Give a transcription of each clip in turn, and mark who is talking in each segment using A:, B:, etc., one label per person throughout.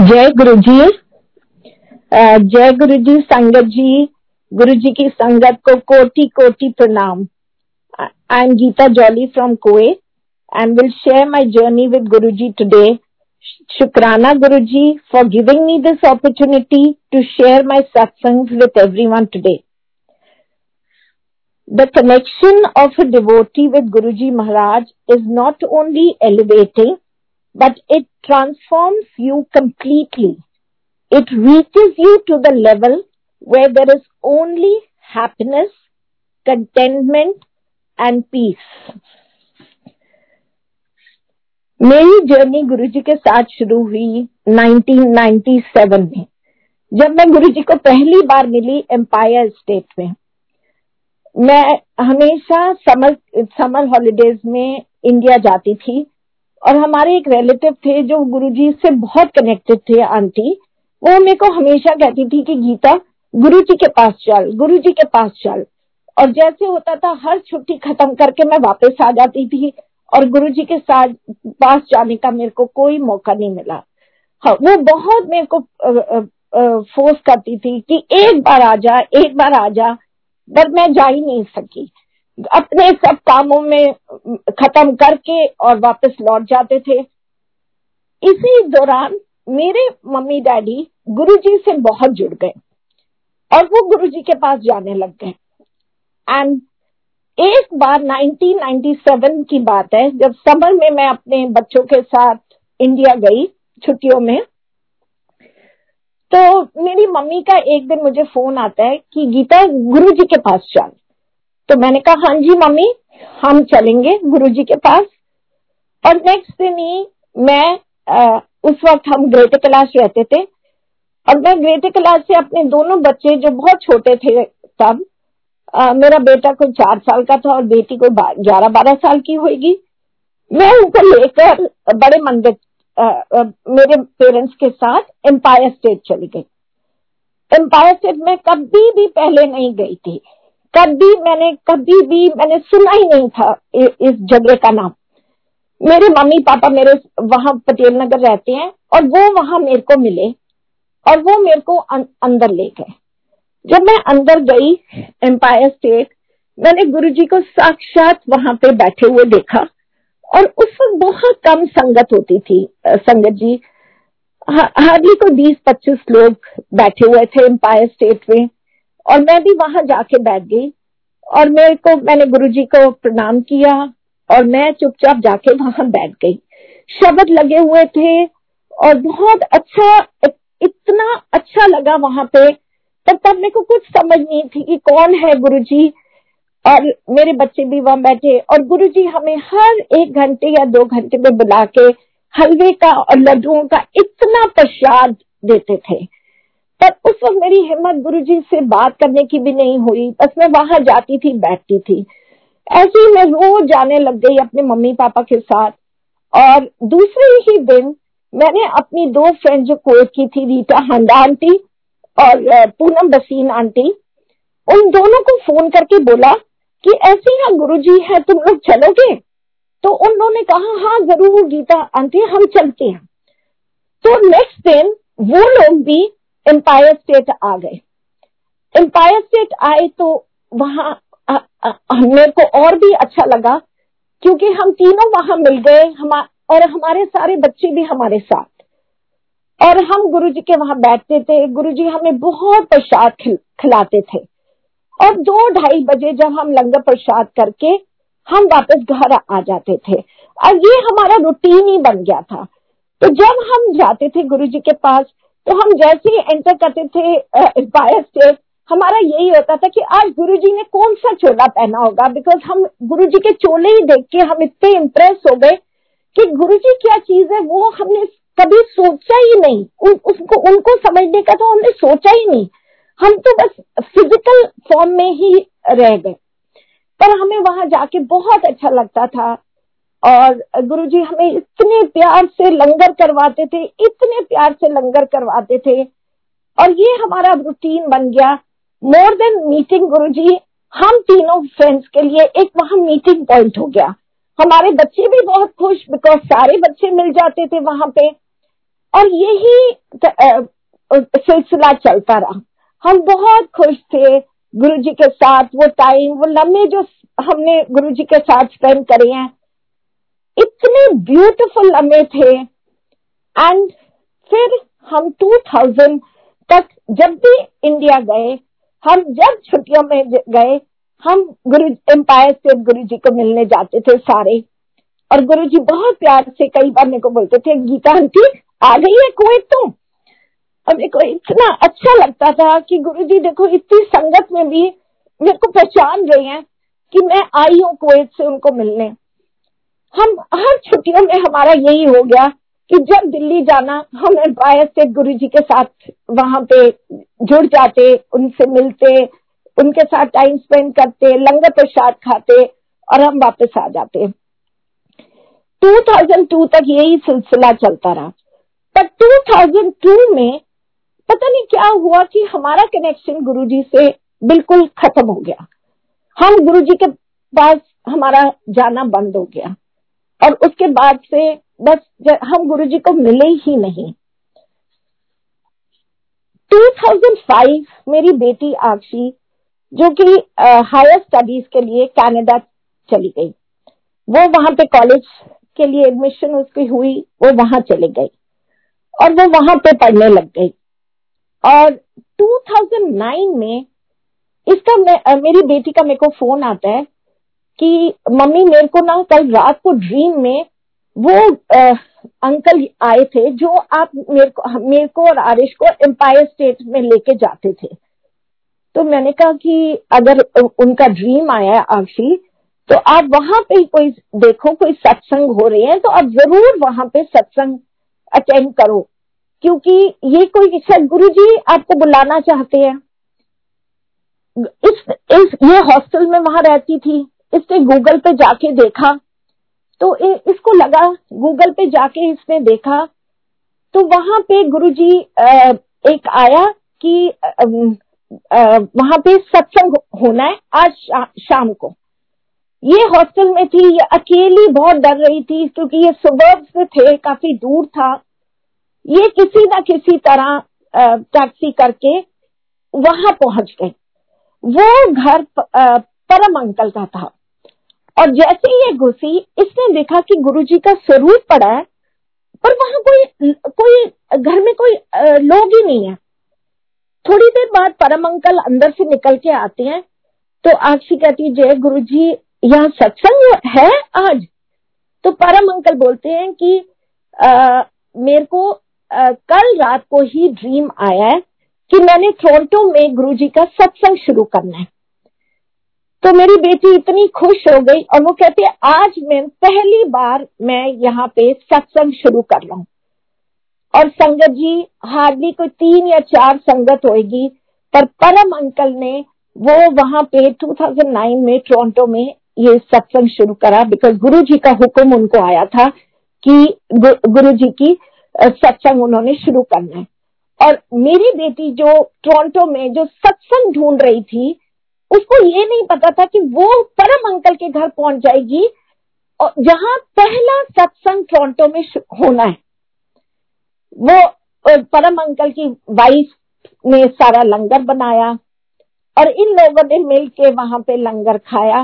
A: जय गुरु जी जय गुरु जी संगत जी। गुरु जी की संगत को कोटि कोटि प्रणाम। I am Geeta Jolly from कोए and will share my journey with Guru ji today शुक्राना Guru ji for giving me this opportunity to share my satsang with everyone today The connection of a devotee with Guruji Maharaj is not only elevating, but it transforms you completely. It reaches you to the level where there is only happiness, contentment and peace. मेरी journey Guruji के साथ शुरू हुई 1997 में जब मैं गुरुजी को पहली बार मिली एम्पायर स्टेट में मैं हमेशा समर समर हॉलिडेज में इंडिया जाती थी और हमारे एक रिलेटिव थे जो गुरुजी से बहुत कनेक्टेड थे, आंटी। वो मेरे को हमेशा कहती थी कि गीता गुरु जी के पास चल गुरु जी के पास चल। और जैसे होता था, हर छुट्टी खत्म करके मैं वापस आ जाती थी और गुरु जी के साथ पास जाने का मेरे को कोई मौका नहीं मिला। हाँ वो बहुत मेरे को फोर्स करती थी कि एक बार आ जा, एक बार आ जा पर मैं जा ही नहीं सकी। अपने सब कामों में खत्म करके और वापस लौट जाते थे। इसी दौरान मेरे मम्मी डैडी गुरुजी से बहुत जुड़ गए और वो गुरुजी के पास जाने लग गए। एंड एक बार 1997 की बात है, जब समर में मैं अपने बच्चों के साथ इंडिया गई छुट्टियों में तो मेरी मम्मी का एक दिन मुझे फ़ोन आता है कि गीता गुरुजी के पास चल तो मैंने कहा हाँ जी मम्मी हम चलेंगे गुरुजी के पास। और नेक्स्ट दिन ही मैं आ, उस वक्त हम ग्रेटर क्लास रहते थे। और मैं ग्रेटर क्लास से अपने दोनों बच्चे जो बहुत छोटे थे तब आ, मेरा बेटा कोई चार साल का था और बेटी कोई ग्यारह बारह साल की होगी मैं उनको लेकर बड़े मंदिर मेरे पेरेंट्स के साथ एम्पायर स्टेट चली गई। एम्पायर स्टेट में कभी भी पहले नहीं गई थी। कभी मैंने कभी भी मैंने सुना ही नहीं था इ, इस जगह का नाम। मेरे मम्मी पापा मेरे वहाँ पटेल नगर रहते हैं और वो वहाँ मेरे को मिले और वो मेरे को अं, अंदर ले गए। जब मैं अंदर गई एम्पायर स्टेट मैंने गुरुजी को साक्षात वहाँ पे बैठे हुए देखा और उस वक्त बहुत कम संगत होती थी संगत जी। हार्डली को बीस पच्चीस लोग बैठे हुए थे एम्पायर स्टेट में। और मैं भी वहाँ जाके बैठ गई। और मेरे को, मैंने गुरुजी को प्रणाम किया और मैं चुपचाप जाके वहाँ बैठ गई। शब्द लगे हुए थे और बहुत अच्छा इतना अच्छा लगा वहाँ पे। तब तब मेरे को कुछ समझ नहीं थी कि कौन है गुरुजी। और मेरे बच्चे भी वहाँ बैठे और गुरुजी हमें हर एक घंटे या दो घंटे में बुला के हलवे का और लड्डुओं का इतना प्रसाद देते थे। पर उस वक्त मेरी हिम्मत गुरुजी से बात करने की भी नहीं हुई। बस मैं वहाँ जाती थी, बैठती थी। ऐसे ही मैं रोज जाने लग गई अपने मम्मी पापा के साथ। और दूसरे ही दिन मैंने अपनी दो फ्रेंड जो कोर्ट की थी, रीटा हंडा आंटी और पूनम बसीन आंटी, उन दोनों को फ़ोन करके बोला कि ऐसे यहाँ गुरु जी है, तुम लोग चलोगे? तो उन लोगों ने कहा हाँ ज़रूर गीता आंटी, हम चलते हैं। तो नेक्स्ट दिन वो लोग भी एम्पायर स्टेट आ गए। एम्पायर स्टेट आए तो वहाँ मेरे को और भी अच्छा लगा क्योंकि हम तीनों वहाँ मिल गए हम और हमारे सारे बच्चे भी हमारे साथ। और हम गुरुजी के वहाँ बैठते थे गुरुजी हमें बहुत प्रसाद खिल, खिलाते थे। और दो ढाई बजे जब हम लंगर प्रसाद करके हम वापस घर आ जाते थे। और ये हमारा रूटीन ही बन गया था। तो जब हम जाते थे गुरुजी के पास तो हम जैसे ही एंटर करते थे इंपायर स्टेट हमारा यही होता था कि आज गुरुजी ने कौन सा चोला पहना होगा? बिकॉज़ हम गुरुजी के चोले ही देख के हम इतने इम्प्रेस हो गए कि गुरुजी क्या चीज़ है वो हमने कभी सोचा ही नहीं। उन, उसको उनको समझने का तो हमने सोचा ही नहीं। हम तो बस फ़िज़िकल फॉर्म में ही रह गए। पर हमें वहाँ जाके बहुत अच्छा लगता था। और गुरुजी हमें इतने प्यार से लंगर करवाते थे, इतने प्यार से लंगर करवाते थे। और ये हमारा रूटीन बन गया। मोर देन मीटिंग गुरुजी, हम तीनों फ्रेंड्स के लिए एक वहाँ मीटिंग पॉइंट हो गया। हमारे बच्चे भी बहुत खुश बिकॉज़ सारे बच्चे मिल जाते थे वहाँ पे। और यही सिलसिला चलता रहा। हम बहुत खुश थे गुरु जी के साथ। वो टाइम वो लम्हे जो हमने गुरु जी के साथ स्पेंड करे हैं इतने ब्यूटीफुल लम्हे थे। एंड फिर हम 2000 तक जब भी इंडिया गए, हम जब छुट्टियों में गए, हम गुरु एम्पायर स्टेट गुरु जी को मिलने जाते थे सारे। और गुरु जी बहुत प्यार से कई बार मेरे को बोलते थे, गीता आंटी, आ गई है कुवैत तो? और मेरे को इतना अच्छा लगता था कि गुरु जी देखो, इतनी संगत में भी मेरे को पहचान रहे हैं कि मैं आई हूँ कुवैत से उनको मिलने। हम, हर छुट्टियों में हमारा यही हो गया कि जब दिल्ली जाना, हम एम्पायर स्टेट गुरु जी के साथ वहाँ पे जुड़ जाते, उनसे मिलते, उनके साथ टाइम स्पेंड करते, लंगर प्रसाद खाते और हम वापस आ जाते। 2002 तक यही सिलसिला चलता रहा। पर 2002 में पता नहीं क्या हुआ कि हमारा कनेक्शन गुरुजी से बिल्कुल खत्म हो गया। हम गुरुजी के पास हमारा जाना बंद हो गया। और उसके बाद से बस हम गुरु जी को मिले ही नहीं। 2005 मेरी बेटी आक्षी जो कि हायर स्टडीज़ के लिए कनाडा चली गई। वो वहाँ पे कॉलेज के लिए एडमिशन उसकी हुई, वो वहाँ चले गई और वो वहाँ पे पढ़ने लग गई। और 2009 में इसका मेरी बेटी का मेरे को फ़ोन आता है कि मम्मी मेरे को ना कल रात को ड्रीम में वो आ, अंकल आए थे जो आप मेरे को मेरे को और आरिश को एम्पायर स्टेट में लेके जाते थे। तो मैंने कहा कि अगर उनका ड्रीम आया है आशी तो आप वहाँ पे कोई देखो कोई सत्संग हो रहे हैं तो आप ज़रूर वहाँ पे सत्संग अटेंड करो। क्योंकि ये कोई शायद गुरु जी आपको बुलाना चाहते हैं। इस, इस ये हॉस्टल में वहाँ रहती थी। इसने गूगल पे जाके देखा। तो इसको लगा गूगल पे जाके इसने देखा। तो वहाँ पे गुरुजी एक आया कि वहाँ पे सत्संग होना है आज शा, शाम को। ये हॉस्टल में थी ये अकेली बहुत डर रही थी क्योंकि ये सुबह से थे काफ़ी दूर था। ये किसी न किसी तरह टैक्सी करके वहाँ पहुँच गए वो घर परम अंकल का था। और जैसे ही ये घुसी इसने देखा कि गुरुजी का स्वरूप पड़ा है पर वहाँ कोई कोई घर में कोई लोग ही नहीं है। थोड़ी देर बाद परम अंकल अंदर से निकल के आते हैं तो आक्षी कहती है जय गुरु जी यहाँ सत्संग है आज? तो परम अंकल बोलते हैं कि आ, मेरे को आ, कल रात को ही ड्रीम आया है कि मैंने टोरंटो में गुरुजी का सत्संग शुरू करना है। तो मेरी बेटी इतनी खुश हो गई और वो कहती है आज मैं पहली बार मैं यहाँ पे सत्संग शुरू कर रहा हूँ। और संगत जी हार्डली कोई तीन या चार संगत होगी पर परम अंकल ने वो वहाँ पे 2009 में टोरंटो में ये सत्संग शुरू करा बिकॉज़ गुरु जी का हुक्म उनको आया था कि गु, गुरु जी की सत्संग उन्होंने शुरू करना है। और मेरी बेटी जो टोरंटो में जो सत्संग ढूंढ रही थी उसको ये नहीं पता था कि वो परम अंकल के घर पहुँच जाएगी और जहाँ पहला सत्संग टोरंटो में होना है। वो परम अंकल की वाइफ ने सारा लंगर बनाया और इन लोगों ने मिल के वहाँ पे लंगर खाया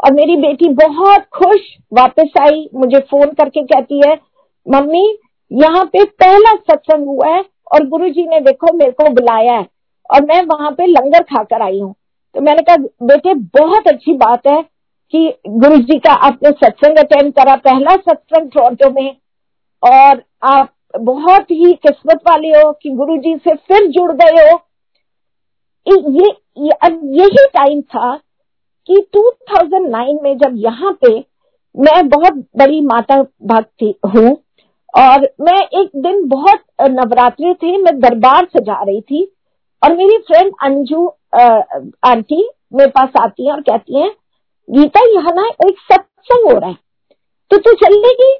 A: और मेरी बेटी बहुत खुश वापस आई, मुझे फ़ोन करके कहती है, मम्मी, यहाँ पे पहला सत्संग हुआ है और गुरुजी ने देखो मेरे को बुलाया है और मैं वहाँ पे लंगर खाकर आई हूँ। तो मैंने कहा बेटे बहुत अच्छी बात है कि गुरु जी का आपने सत्संग अटेंड करा पहला सत्संग टोरंटो में और आप बहुत ही किस्मत वाले हो कि गुरु जी से फिर जुड़ गए हो। ये, यही टाइम था कि 2009 में जब यहाँ पे मैं बहुत बड़ी माता भक्त हूँ और मैं एक दिन बहुत नवरात्रि थे मैं दरबार सजा रही थी और मेरी फ्रेंड अंजू आंटी मेरे पास आती है और कहती है, गीता, यहाँ ना एक सत्संग हो रहा है। तो तू चल लेगी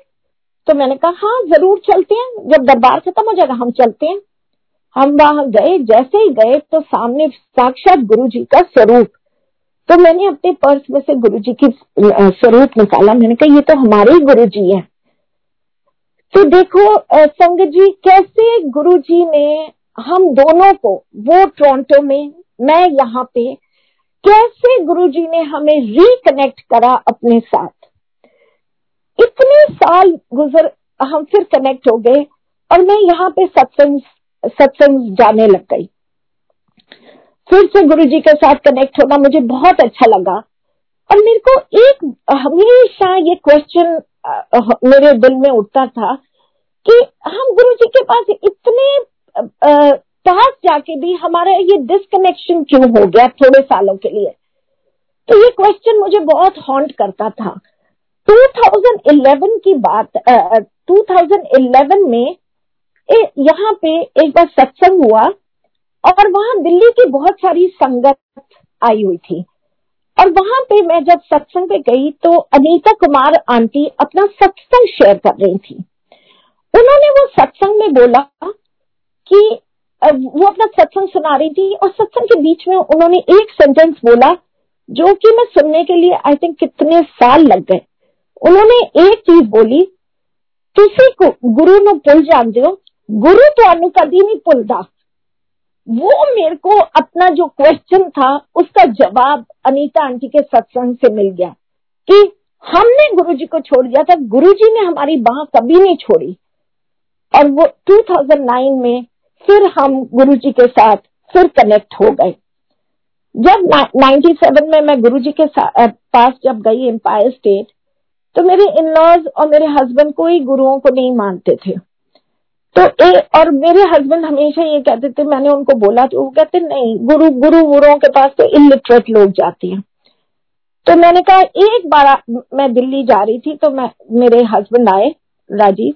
A: तो मैंने कहा हाँ ज़रूर चलते हैं। जब दरबार खत्म हो जाएगा, हम चलते हैं। हम वहाँ गए। जैसे ही गए तो सामने साक्षात गुरु जी का स्वरूप। तो मैंने अपने पर्स में से गुरु जी की स्वरूप निकाला। मैंने कहा, ये तो हमारे ही गुरु जी है। तो देखो संग जी, कैसे गुरु जी ने हम दोनों को, वो टोरंटो में मैं यहाँ पे कैसे गुरु जी ने हमें रिकनेक्ट करा अपने साथ? इतने साल गुजर, हम फिर कनेक्ट हो गए और मैं यहाँ पे सत्संग सत्संग जाने लग गई। फिर से गुरु जी के साथ कनेक्ट होना मुझे बहुत अच्छा लगा। और मेरे को एक, हमेशा ये क्वेश्चन मेरे दिल में उठता था कि हम गुरु जी के पास इतने पास जाके भी हमारा ये डिसकनेक्शन क्यों हो गया थोड़े सालों के लिए? तो ये क्वेश्चन मुझे बहुत हॉन्ट करता था। 2011 की बात uh, 2011 में ए, यहाँ पे एक बार सत्संग हुआ और वहाँ दिल्ली की बहुत सारी संगत आई हुई थी। और वहाँ पे मैं जब सत्संग पे गई तो अनीता कुमार आंटी अपना सत्संग शेयर कर रही थी। उन्होंने वो सत्संग में बोला कि वो अपना सत्संग सुना रही थी और सत्संग के बीच में उन्होंने एक सेंटेंस बोला जो कि मैं सुनने के लिए आई थिंक कितने साल लग गए। उन्होंने एक चीज़ बोली, तुसी को गुरु नु भुल जानते हो, गुरु तो कभी नहीं भुलता वो मेरे को अपना जो क्वेश्चन था, उसका जवाब अनीता आंटी के सत्संग से मिल गया कि हमने गुरु जी को छोड़ दिया था गुरु जी ने हमारी बाह कभी नहीं छोड़ी। और वो 2009 में फिर हम गुरु जी के साथ फिर कनेक्ट हो गए। जब 97 में मैं गुरु जी के पास जब गई एम्पायर स्टेट तो मेरे इन लॉज और मेरे हस्बैंड कोई गुरुओं को नहीं मानते थे। तो ए, और मेरे हस्बैंड हमेशा ये कहते थे मैंने उनको बोला तो वो कहते नहीं गुरु गुरु गुरुओं के पास तो इलिटरेट लोग जाते हैं। तो मैंने कहा एक बार मैं दिल्ली जा रही थी तो मैं मेरे हस्बैंड आए राजीव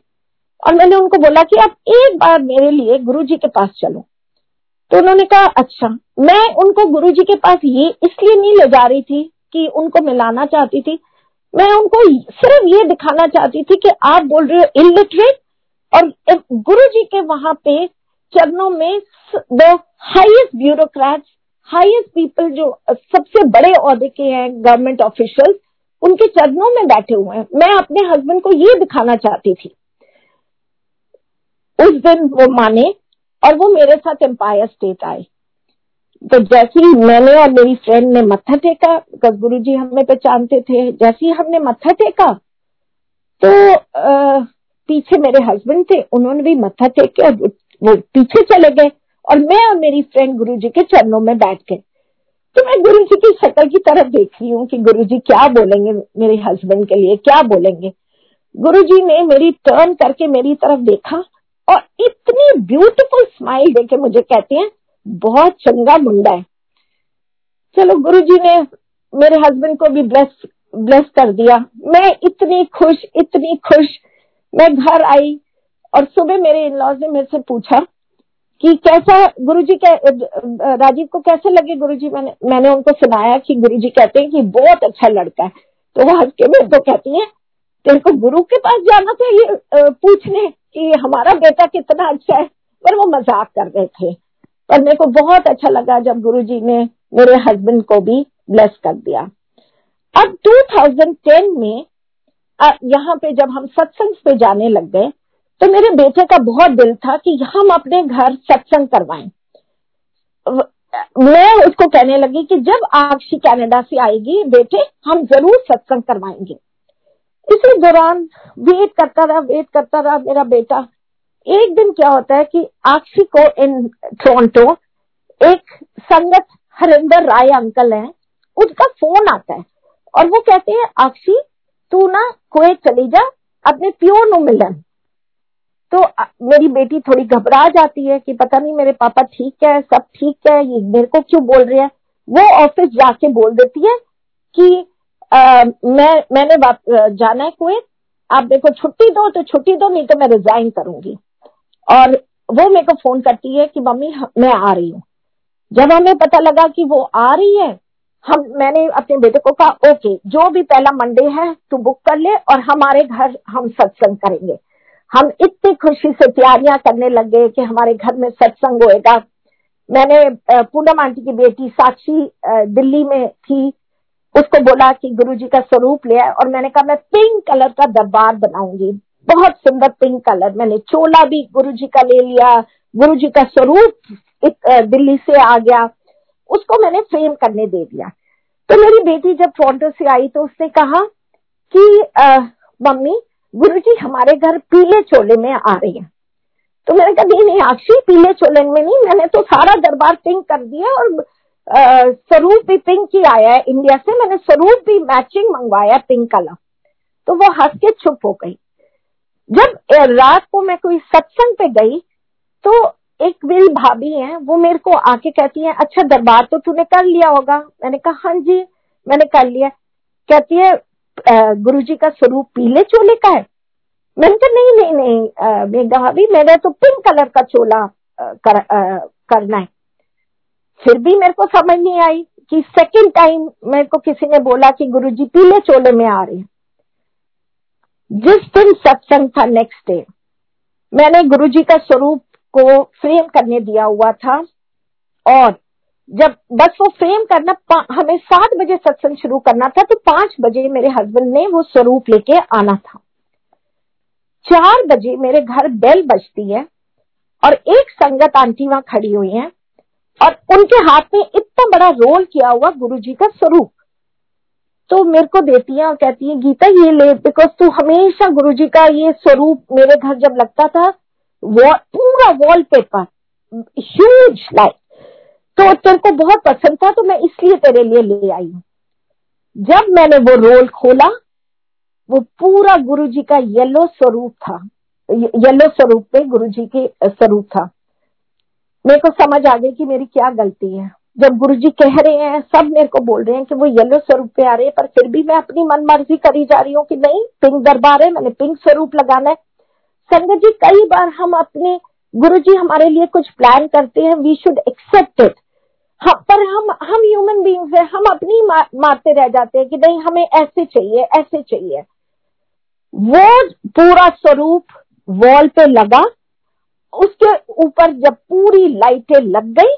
A: और मैंने उनको बोला कि आप एक बार मेरे लिए गुरु जी के पास चलो। तो उन्होंने कहा अच्छा मैं उनको गुरु जी के पास ये इसलिए नहीं ले जा रही थी कि उनको मिलाना चाहती थी। मैं उनको सिर्फ़ ये दिखाना चाहती थी कि आप बोल रहे हो इलिटरेट और गुरु जी के वहाँ पे चरणों में the highest bureaucrats highest people जो सबसे बड़े औहदे के हैं गवर्नमेंट ऑफिशियल उनके चरणों में बैठे हुए हैं। मैं अपने हस्बैंड को ये दिखाना चाहती थी। उस दिन वो माने और वो मेरे साथ एम्पायर स्टेट आए। तो जैसे ही मैंने और मेरी फ्रेंड ने मत्था टेका बिकॉज़ गुरु जी हमें पहचानते थे जैसे ही हमने मत्था टेका तो आ, पीछे मेरे हस्बैंड थे उन्होंने भी मत्था टेके और वो पीछे चले गए और मैं और मेरी फ्रेंड गुरु जी के चरणों में बैठ गए। तो मैं गुरु जी की शक्ल की तरफ़ देख रही हूँ कि गुरु जी क्या बोलेंगे मेरे हस्बैंड के लिए क्या बोलेंगे। गुरु जी ने मेरी टर्न करके मेरी तरफ़ देखा और इतनी ब्यूटीफुल स्माइल देके मुझे कहते हैं, बहुत चंगा मुंडा है। चलो गुरु जी ने मेरे हस्बैंड को भी ब्लेस ब्लेस कर दिया। मैं इतनी खुश इतनी खुश। मैं घर आई और सुबह मेरे इन लॉज ने मेरे से पूछा कि कैसा गुरुजी के, राजीव को कैसे लगे गुरुजी? मैंने मैंने उनको सुनाया कि गुरुजी कहते हैं कि बहुत अच्छा लड़का है। तो वो हंस के मेरे को कहती है, तेरे को गुरु के पास जाना ये पूछने? कि हमारा बेटा कितना अच्छा है, पर वो मज़ाक कर रहे थे। पर मेरे को बहुत अच्छा लगा जब गुरुजी ने मेरे हस्बैंड को भी ब्लेस कर दिया। अब 2010 में यहाँ पे जब हम सत्संग पे जाने लग गए तो मेरे बेटे का बहुत दिल था कि हम अपने घर सत्संग करवाएँ। मैं उसको कहने लगी कि जब आक्षी कनाडा से आएगी, बेटे, हम ज़रूर सत्संग करवाएँगे। इसी दौरान वेट करता रहा वेट करता रहा मेरा बेटा। एक दिन क्या होता है कि आक्षी को इन टोरंटो एक संगत हरिंदर राय अंकल हैं, उनका फ़ोन आता है और वो कहते हैं, आक्षी, तू ना कुएत चली जा, अपने प्योर नु मिलन। तो मेरी बेटी थोड़ी घबरा जाती है कि पता नहीं मेरे पापा ठीक है, सब ठीक है, ये मेरे को क्यों बोल रहे हैं? वो ऑफ़िस जाके बोल देती है कि मैं, मैंने जाना है कुएत आप को छुट्टी दो तो छुट्टी दो, नहीं तो मैं रिजाइन करूँगी। और वो मेरे को फ़ोन करती है कि, मम्मी मैं आ रही हूँ। जब हमें पता लगा कि वो आ रही है, हम, मैंने अपने बेटे को कहा, ओके, जो भी पहला मंडे है, तू बुक कर ले और हमारे घर हम सत्संग करेंगे। हम इतनी खुशी से तैयारियाँ करने लग गए कि हमारे घर में सत्संग होएगा। मैंने पूनम आंटी की बेटी साक्षी दिल्ली में थी। उसको बोला कि गुरु जी का स्वरूप ले आए। और मैंने कहा, मैं पिंक कलर का दरबार बनाऊँगी। बहुत सुंदर पिंक कलर मैंने चोला भी गुरु जी का ले लिया। गुरु जी का स्वरूप दिल्ली से आ गया। उसको मैंने फ्रेम करने दे दिया। तो मेरी बेटी जब टोरंटो से आई तो उसने कहा कि मम्मी गुरु जी हमारे घर पीले चोले में आ रही है। तो मैंने कहा, नहीं नहीं आक्षी पीले चोले में नहीं। मैंने तो सारा दरबार पिंक कर दिया और स्वरूप भी पिंक ही आया है इंडिया से। मैंने स्वरूप भी मैचिंग मंगवाया पिंक कलर तो वो हंस के चुप हो गई। जब रात को मैं कोई सत्संग पे गई तो एक मेरी भाभी है वो मेरे को आके कहती है अच्छा दरबार तो तूने कर लिया होगा। मैंने कहा हाँ जी मैंने कर लिया। कहती है गुरु जी का स्वरूप पीले चोले का है? मैंने कहा नहीं नहीं नहीं मेघा भाभी मैंने तो पिंक कलर का चोला कर, आ, करना है। फिर भी मेरे को समझ नहीं आई कि सेकंड टाइम मेरे को किसी ने बोला कि गुरुजी पीले चोले में आ रहे हैं। जिस दिन सत्संग था नेक्स्ट डे मैंने गुरुजी का स्वरूप को फ्रेम करने दिया हुआ था और जब बस वो फ्रेम करना हमें सात बजे सत्संग शुरू करना था तो पाँच बजे मेरे हस्बैंड ने वो स्वरूप लेके आना था। चार बजे मेरे घर बेल बजती है और एक संगत आंटी वहाँ खड़ी हुई है। और उनके हाथ में इतना बड़ा रोल किया हुआ गुरु जी का स्वरूप। तो मेरे को देती है और कहती है, गीता, ये ले बिकॉज़ तू हमेशा गुरु जी का ये स्वरूप मेरे घर जब लगता था वो पूरा वॉल पेपर ह्यूज लाइट तो तेरे को बहुत पसंद था तो मैं इसलिए तेरे लिए ले आई जब मैंने वो रोल खोला, वो पूरा गुरु जी का येलो स्वरूप था येलो स्वरूप पे गुरु जी के स्वरूप था। मेरे को समझ आ गई कि मेरी क्या गलती है। जब गुरु जी कह रहे हैं सब मेरे को बोल रहे हैं कि वो येलो स्वरूप पे आ रहे हैं पर फिर भी मैं अपनी मन मर्ज़ी करी जा रही हूँ कि नहीं पिंक दरबार है मैंने पिंक स्वरूप लगाना है। संगत जी कई बार हम अपने गुरु जी हमारे लिए कुछ प्लान करते हैं वी शुड एक्सेप्ट इट पर हम हम ह्यूमन बींग्स हैं हम अपनी मा, मारते रह जाते हैं कि नहीं हमें ऐसे चाहिए ऐसे चाहिए। वो पूरा स्वरूप वॉल पे लगा उसके ऊपर जब पूरी लाइटें लग गई,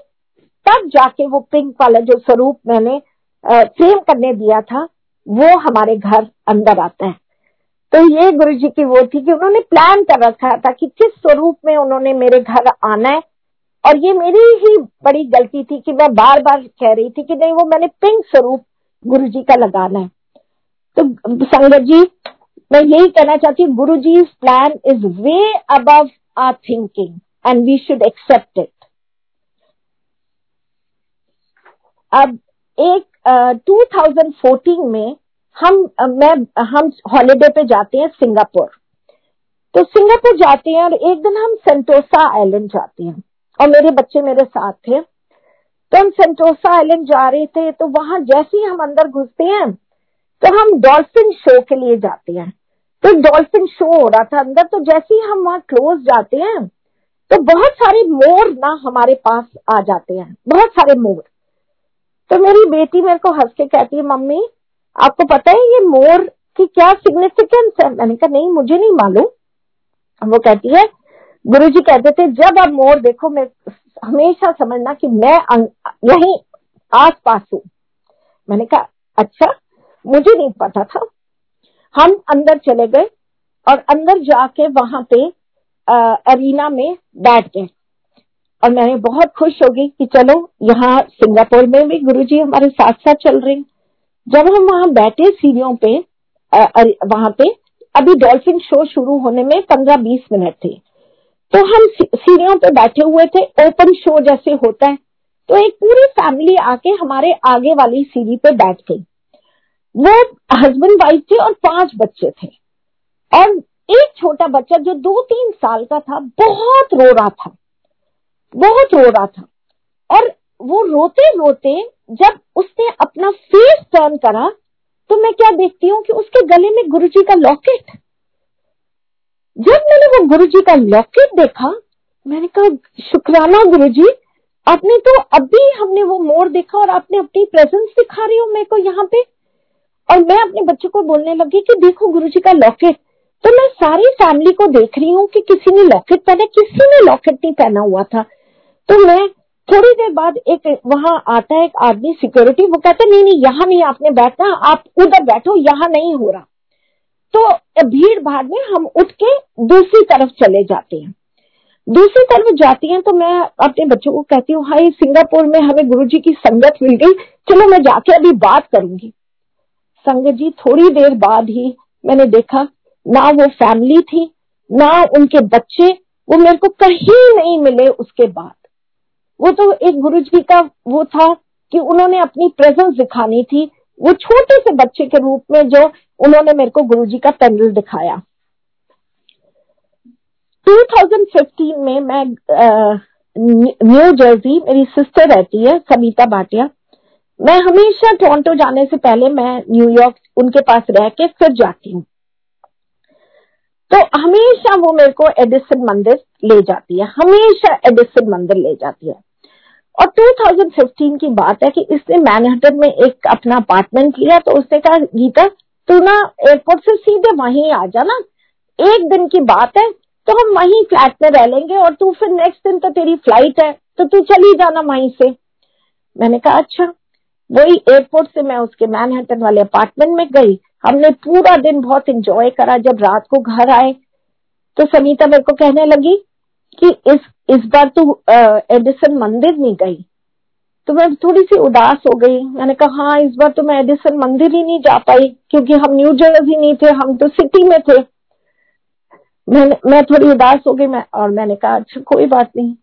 A: तब जाके वो पिंक वाला जो स्वरूप मैंने फ्रेम करने दिया था, वो हमारे घर अंदर आता है। तो ये गुरु जी की वो थी कि उन्होंने प्लान कर रखा था कि किस स्वरूप में उन्होंने मेरे घर आना है। और ये मेरी ही बड़ी गलती थी कि मैं बार बार कह रही थी कि नहीं, वो मैंने पिंक स्वरूप गुरु जी का लगाना है। तो संगत जी, मैं यही कहना चाहती हूँ Guru ji plan is way above our thinking and we should accept it अब एक uh, 2014 में हम मैं हम हॉलीडे पे जाते हैं सिंगापुर। तो सिंगापुर जाते हैं और एक दिन हम सेंटोसा आइलैंड जाते हैं। और मेरे बच्चे मेरे साथ थे। तो हम सेंटोसा आइलैंड जा रहे थे तो वहाँ जैसे ही हम अंदर घुसते हैं तो हम डॉल्फिन शो के लिए जाते हैं। तो डॉल्फिन शो हो रहा था अंदर तो जैसे ही हम वहाँ क्लोज जाते हैं तो बहुत सारे मोर ना हमारे पास आ जाते हैं, बहुत सारे मोर। तो मेरी बेटी मेरे को हंस के कहती है, मम्मी, आपको पता है ये मोर की क्या सिग्निफिकेंस है? मैंने कहा, नहीं, मुझे नहीं मालूम। वो कहती है गुरु जी कहते थे, जब आप मोर देखो, मैं हमेशा समझना कि मैं यही आस पास हूँ। मैंने कहा अच्छा मुझे नहीं पता था। हम अंदर चले गए और अंदर जाके वहाँ पे अरीना में बैठ गए। और मैंने बहुत खुश हो गई कि चलो, यहाँ सिंगापुर में भी गुरुजी हमारे साथ साथ चल रहे जब हम वहाँ बैठे सीढ़ियों पे वहाँ पे, अभी डॉल्फिन शो शुरू होने में पंद्रह बीस मिनट थे। तो हम सीढ़ियों पे बैठे हुए थे, ओपन शो जैसे होता है। तो एक पूरी फैमिली आके हमारे आगे वाली सीढ़ी पे बैठ गई। वो हस्बैंड वाइफ थे और पाँच बच्चे थे। और एक छोटा बच्चा जो दो तीन साल का था, बहुत रो रहा था। बहुत रो रहा था। और वो रोते रोते जब उसने अपना फेस टर्न करा तो मैं क्या देखती हूँ कि उसके गले में गुरुजी का लॉकेट जब मैंने वो गुरुजी का लॉकेट देखा, मैंने कहा, शुक्राना गुरुजी, आपने तो अभी हमने वो मोर देखा और आपने अपनी प्रेजेंस दिखा रही हो मेरे को यहाँ पे। और मैं अपने बच्चों को बोलने लगी कि देखो गुरुजी का लॉकेट तो मैं सारी फैमिली को देख रही हूँ कि किसी ने लॉकेट पहना, किसी ने लॉकेट नहीं पहना हुआ था। तो मैं थोड़ी देर बाद एक, वहाँ आता है एक आदमी सिक्योरिटी वो कहता, नहीं नहीं, यहाँ नहीं आपने बैठना, आप उधर बैठो, यहाँ नहीं हो रहा। तो भीड़ भाड़ में हम उठ के दूसरी तरफ़ चले जाते हैं। दूसरी तरफ़ जाती हैं तो मैं अपने बच्चों को कहती हूँ हाई सिंगापुर में हमें गुरु जी की संगत मिल गई, चलो मैं जाके अभी बात करूँगी। संगत जी, थोड़ी देर बाद ही मैंने देखा, ना वो फैमिली थी, ना उनके बच्चे, वो मेरे को कहीं नहीं मिले उसके बाद। वो तो एक गुरु जी का वो था कि उन्होंने अपनी प्रेजेंस दिखानी थी, वो छोटे से बच्चे के रूप में जो उन्होंने मेरे को गुरु जी का पेंडल दिखाया। 2015 में मैं न्यू जर्सी मेरी सिस्टर रहती है सविता भाटिया मैं हमेशा टोरंटो जाने से पहले मैं न्यूयॉर्क उनके पास रह के फिर जाती हूँ। तो हमेशा वो मेरे को एडिसन मंदिर ले जाती है, हमेशा एडिसन मंदिर ले जाती है। और 2015 की बात है कि इसने मैनहटन में एक अपना अपार्टमेंट लिया तो उसने कहा, गीता, तू ना एयरपोर्ट से सीधे वहीं आ जाना एक दिन की बात है तो हम वहीं फ्लैट में रह लेंगे और तू फिर नेक्स्ट दिन तो तेरी फ़्लाइट है तो तू चली जाना वहीं से। मैंने कहा अच्छा वही एयरपोर्ट से मैं उसके मैनहट्टन वाले अपार्टमेंट में गई। हमने पूरा दिन बहुत एंजॉय करा। जब रात को घर आए तो सनीता मेरे को कहने लगी कि इस इस बार तू एडिसन मंदिर नहीं गई। तो मैं थोड़ी सी उदास हो गई। मैंने कहा हाँ इस बार तो मैं एडिसन मंदिर ही नहीं जा पाई, क्योंकि हम न्यू जर्सी नहीं थे, हम तो सिटी में थे। मैं मैं थोड़ी उदास हो गई। मैं, और मैंने कहा अच्छा कोई बात नहीं।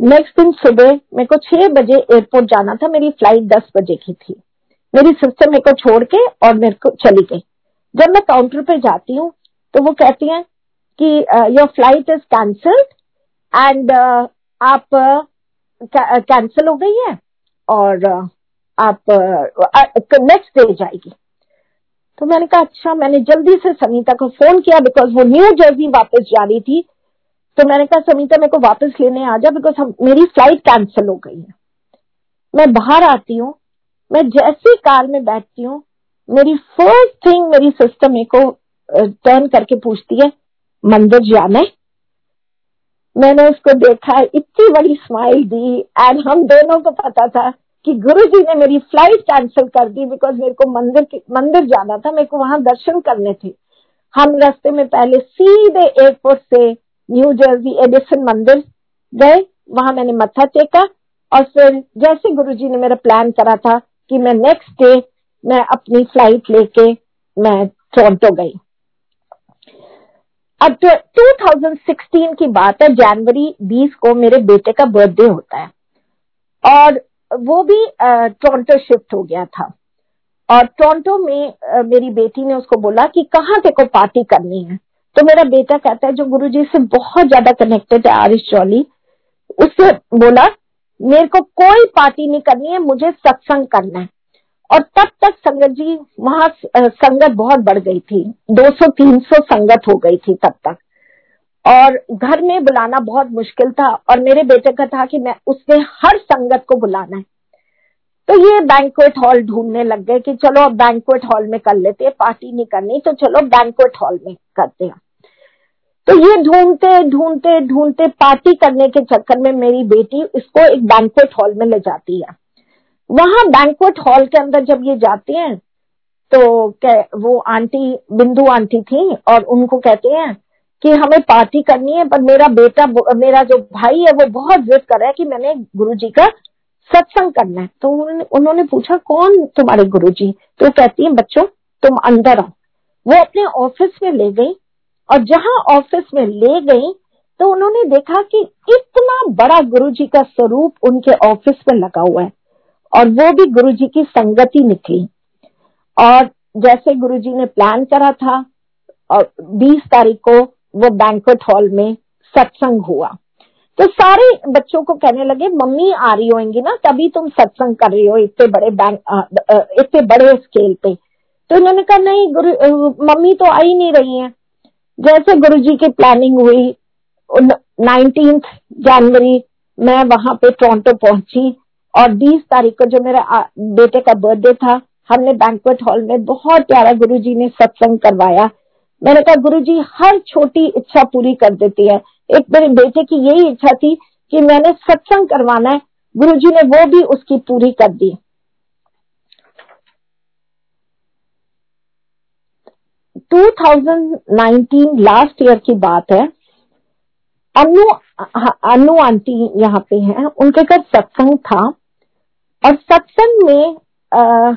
A: नेक्स्ट दिन सुबह मेरे को छह बजे एयरपोर्ट जाना था। मेरी फ़्लाइट दस बजे की थी। मेरी सिस्टर मेरे को छोड़ के और मेरे को चली गई। जब मैं काउंटर पे जाती हूँ तो वो कहती हैं कि your flight is cancelled and आप कैंसिल uh, हो गई है और uh, आप नेक्स्ट uh, डे जाएगी। तो मैंने कहा अच्छा मैंने जल्दी से सनीता को फ़ोन किया बिकॉज़ वो न्यू जर्सी वापस जा रही थी तो मैंने कहा समीता मेरे को वापस लेने आ जा बिकॉज़ हम, मेरी फ़्लाइट कैंसिल हो गई है। मैं बाहर आती हूँ, मैं जैसी कार में बैठती हूँ, मेरी फ़र्स्ट थिंग मेरी सिस्टर मेरे को टर्न करके पूछती है, मंदिर जाना है? मैंने उसको देखा, इतनी बड़ी स्माइल दी एंड हम दोनों को पता था कि गुरु जी ने मेरी फ़्लाइट कैंसिल कर दी बिकॉज़ मेरे को मंदिर मंदिर जाना था, मेरे को वहाँ दर्शन करने थे। हम रास्ते में पहले सीधे एयरपोर्ट से न्यू जर्सी एडिसन मंदिर गए, वहाँ मैंने मत्था टेका और फिर जैसे गुरुजी ने मेरा प्लान करा था कि मैं नेक्स्ट डे मैं अपनी फ़्लाइट लेके मैं टोरंटो गई। अब तो 2016 की बात है जनवरी 20 को मेरे बेटे का बर्थडे होता है। और वो भी टोरंटो शिफ्ट हो गया था। और टोरंटो में मेरी बेटी ने उसको बोला कि कहाँ ते को पार्टी करनी है? तो मेरा बेटा कहता है, जो गुरुजी से बहुत ज़्यादा कनेक्टेड है, आरिश चौली, उससे बोला, मेरे को कोई पार्टी नहीं करनी है, मुझे सत्संग करना है। और तब तक संगत जी, वहाँ संगत बहुत बढ़ गई थी 200-300 संगत हो गई थी तब तक। और घर में बुलाना बहुत मुश्किल था, और मेरे बेटे का था कि मैं, उसने हर संगत को बुलाना है। तो ये बैंकुएट हॉल ढूँढने लग गए कि चलो अब बैंकुएट हॉल में कर लेते हैं, पार्टी नहीं करनी तो चलो बैंकुएट हॉल में करते हैं। तो ये ढूंढते ढूंढते ढूंढते पार्टी करने के चक्कर में मेरी बेटी इसको एक बैंकुएट हॉल में ले जाती है। वहाँ बैंकुएट हॉल के अंदर जब ये जाती हैं तो वो आंटी, बिंदु आंटी थी और उनको कहते हैं कि हमें पार्टी करनी है, पर मेरा बेटा, मेरा जो भाई है वो बहुत जिद कर रहा है कि मैंने गुरु जी का सत्संग करना है। तो उन्होंने पूछा, कौन तुम्हारे गुरु जी तो कहती है, बच्चों, तुम अंदर आओ। वो अपने ऑफ़िस में ले गई। और जहाँ ऑफ़िस में ले गई तो उन्होंने देखा कि इतना बड़ा गुरुजी का स्वरूप उनके ऑफ़िस में लगा हुआ है और वो भी गुरुजी की संगति निकली और जैसे गुरुजी ने प्लान करा था, और 20 तारीख को वो बैंकवेट हॉल में सत्संग हुआ। तो सारे बच्चों को कहने लगे, मम्मी आ रही होंगी ना, तभी तुम सत्संग कर रही हो इतने बड़े बैंक इतने बड़े स्केल पे। तो उन्होंने कहा, नहीं गुरु मम्मी तो आ ही नहीं रही है। जैसे गुरु जी की प्लानिंग हुई नाइनटीन जनवरी मैं वहाँ पे टोरंटो पहुँची और 20 तारीख को जो मेरा बेटे का बर्थडे था, हमने बैंकवेट हॉल में बहुत प्यारा गुरु जी ने सत्संग करवाया। मैंने कहा गुरु जी हर छोटी इच्छा पूरी कर देती है। एक मेरे बेटे की यही इच्छा थी कि मैंने सत्संग करवाना है। गुरु जी ने वो भी उसकी पूरी कर दी। 2019 लास्ट ईयर की बात है। अनु अनु आंटी यहाँ पे हैं। उनके घर सत्संग था। और सत्संग में आ,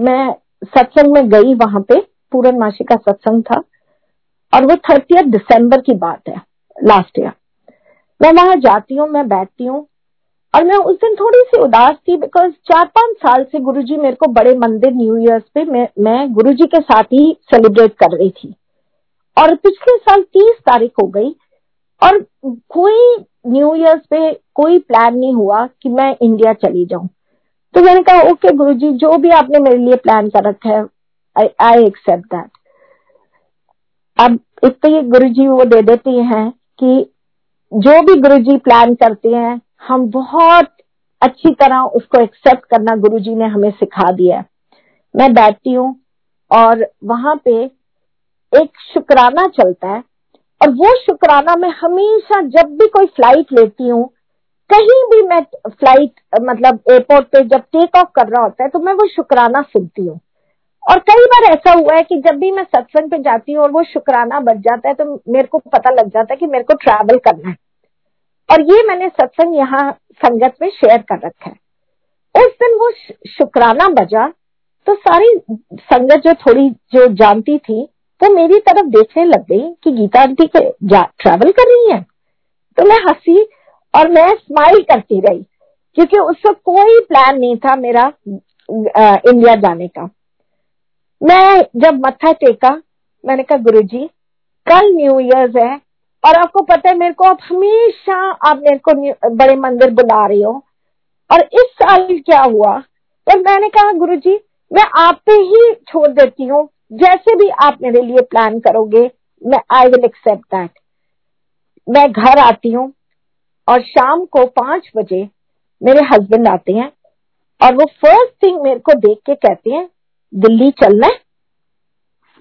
A: मैं सत्संग में गई वहाँ पे। पूर्णमाशी का सत्संग था। और वो थर्टी दिसंबर की बात है लास्ट ईयर मैं वहाँ जाती हूँ मैं बैठती हूँ। और मैं उस दिन थोड़ी सी उदास थी बिकॉज़ चार पाँच साल से गुरुजी मेरे को बड़े मंदिर न्यू ईयर्स पे मैं मैं गुरुजी के साथ ही सेलिब्रेट कर रही थी। और पिछले साल तीस तारीख हो गई और कोई न्यू ईयर्स पे कोई प्लान नहीं हुआ कि मैं इंडिया चली जाऊँ। तो मैंने कहा ओके okay, गुरुजी जो भी आपने मेरे लिए प्लान कर रखा है आई एक्सेप्ट दैट अब एक तो ये गुरु जी वो दे देती हैं कि जो भी गुरु जी प्लान करते हैं हम बहुत अच्छी तरह उसको एक्सेप्ट करना गुरु जी ने हमें सिखा दिया है। मैं बैठती हूँ और वहाँ पे एक शुक्राना चलता है और वो शुक्राना मैं हमेशा जब भी कोई फ़्लाइट लेती हूँ, कहीं भी मैं फ़्लाइट मतलब एयरपोर्ट पे जब टेक ऑफ़ कर रहा होता है तो मैं वो शुक्राना सुनती हूँ। और कई बार ऐसा हुआ है कि जब भी मैं सत्संग पे जाती हूँ और वो शुक्राना बच जाता है तो मेरे को पता लग जाता है कि मेरे को ट्रैवल करना है। और ये मैंने सत्संग यहाँ संगत में शेयर कर रखा है। उस दिन वो शुक्राना बजा तो सारी संगत जो थोड़ी जो जानती थी वो मेरी तरफ़ देखने लग गई कि गीता आंटी के ट्रैवल कर रही है। तो मैं हँसी और मैं स्माइल करती रही क्योंकि उस वक्त कोई प्लान नहीं था मेरा आ, इंडिया जाने का। मैं जब मत्था टेका मैंने कहा गुरु जी कल न्यू ईयर्स है और आपको पता है, मेरे को आप हमेशा, आप मेरे को बड़े मंदिर बुला रही हो। और इस साल क्या हुआ? तो मैंने कहा गुरु जी मैं आप पे ही छोड़ देती हूँ। जैसे भी आप मेरे लिए प्लान करोगे, मैं आई विल एक्सेप्ट दैट मैं घर आती हूँ और शाम को पाँच बजे मेरे हस्बैंड आते हैं और वो फ़र्स्ट थिंग मेरे को देख के कहते हैं, दिल्ली चलना है?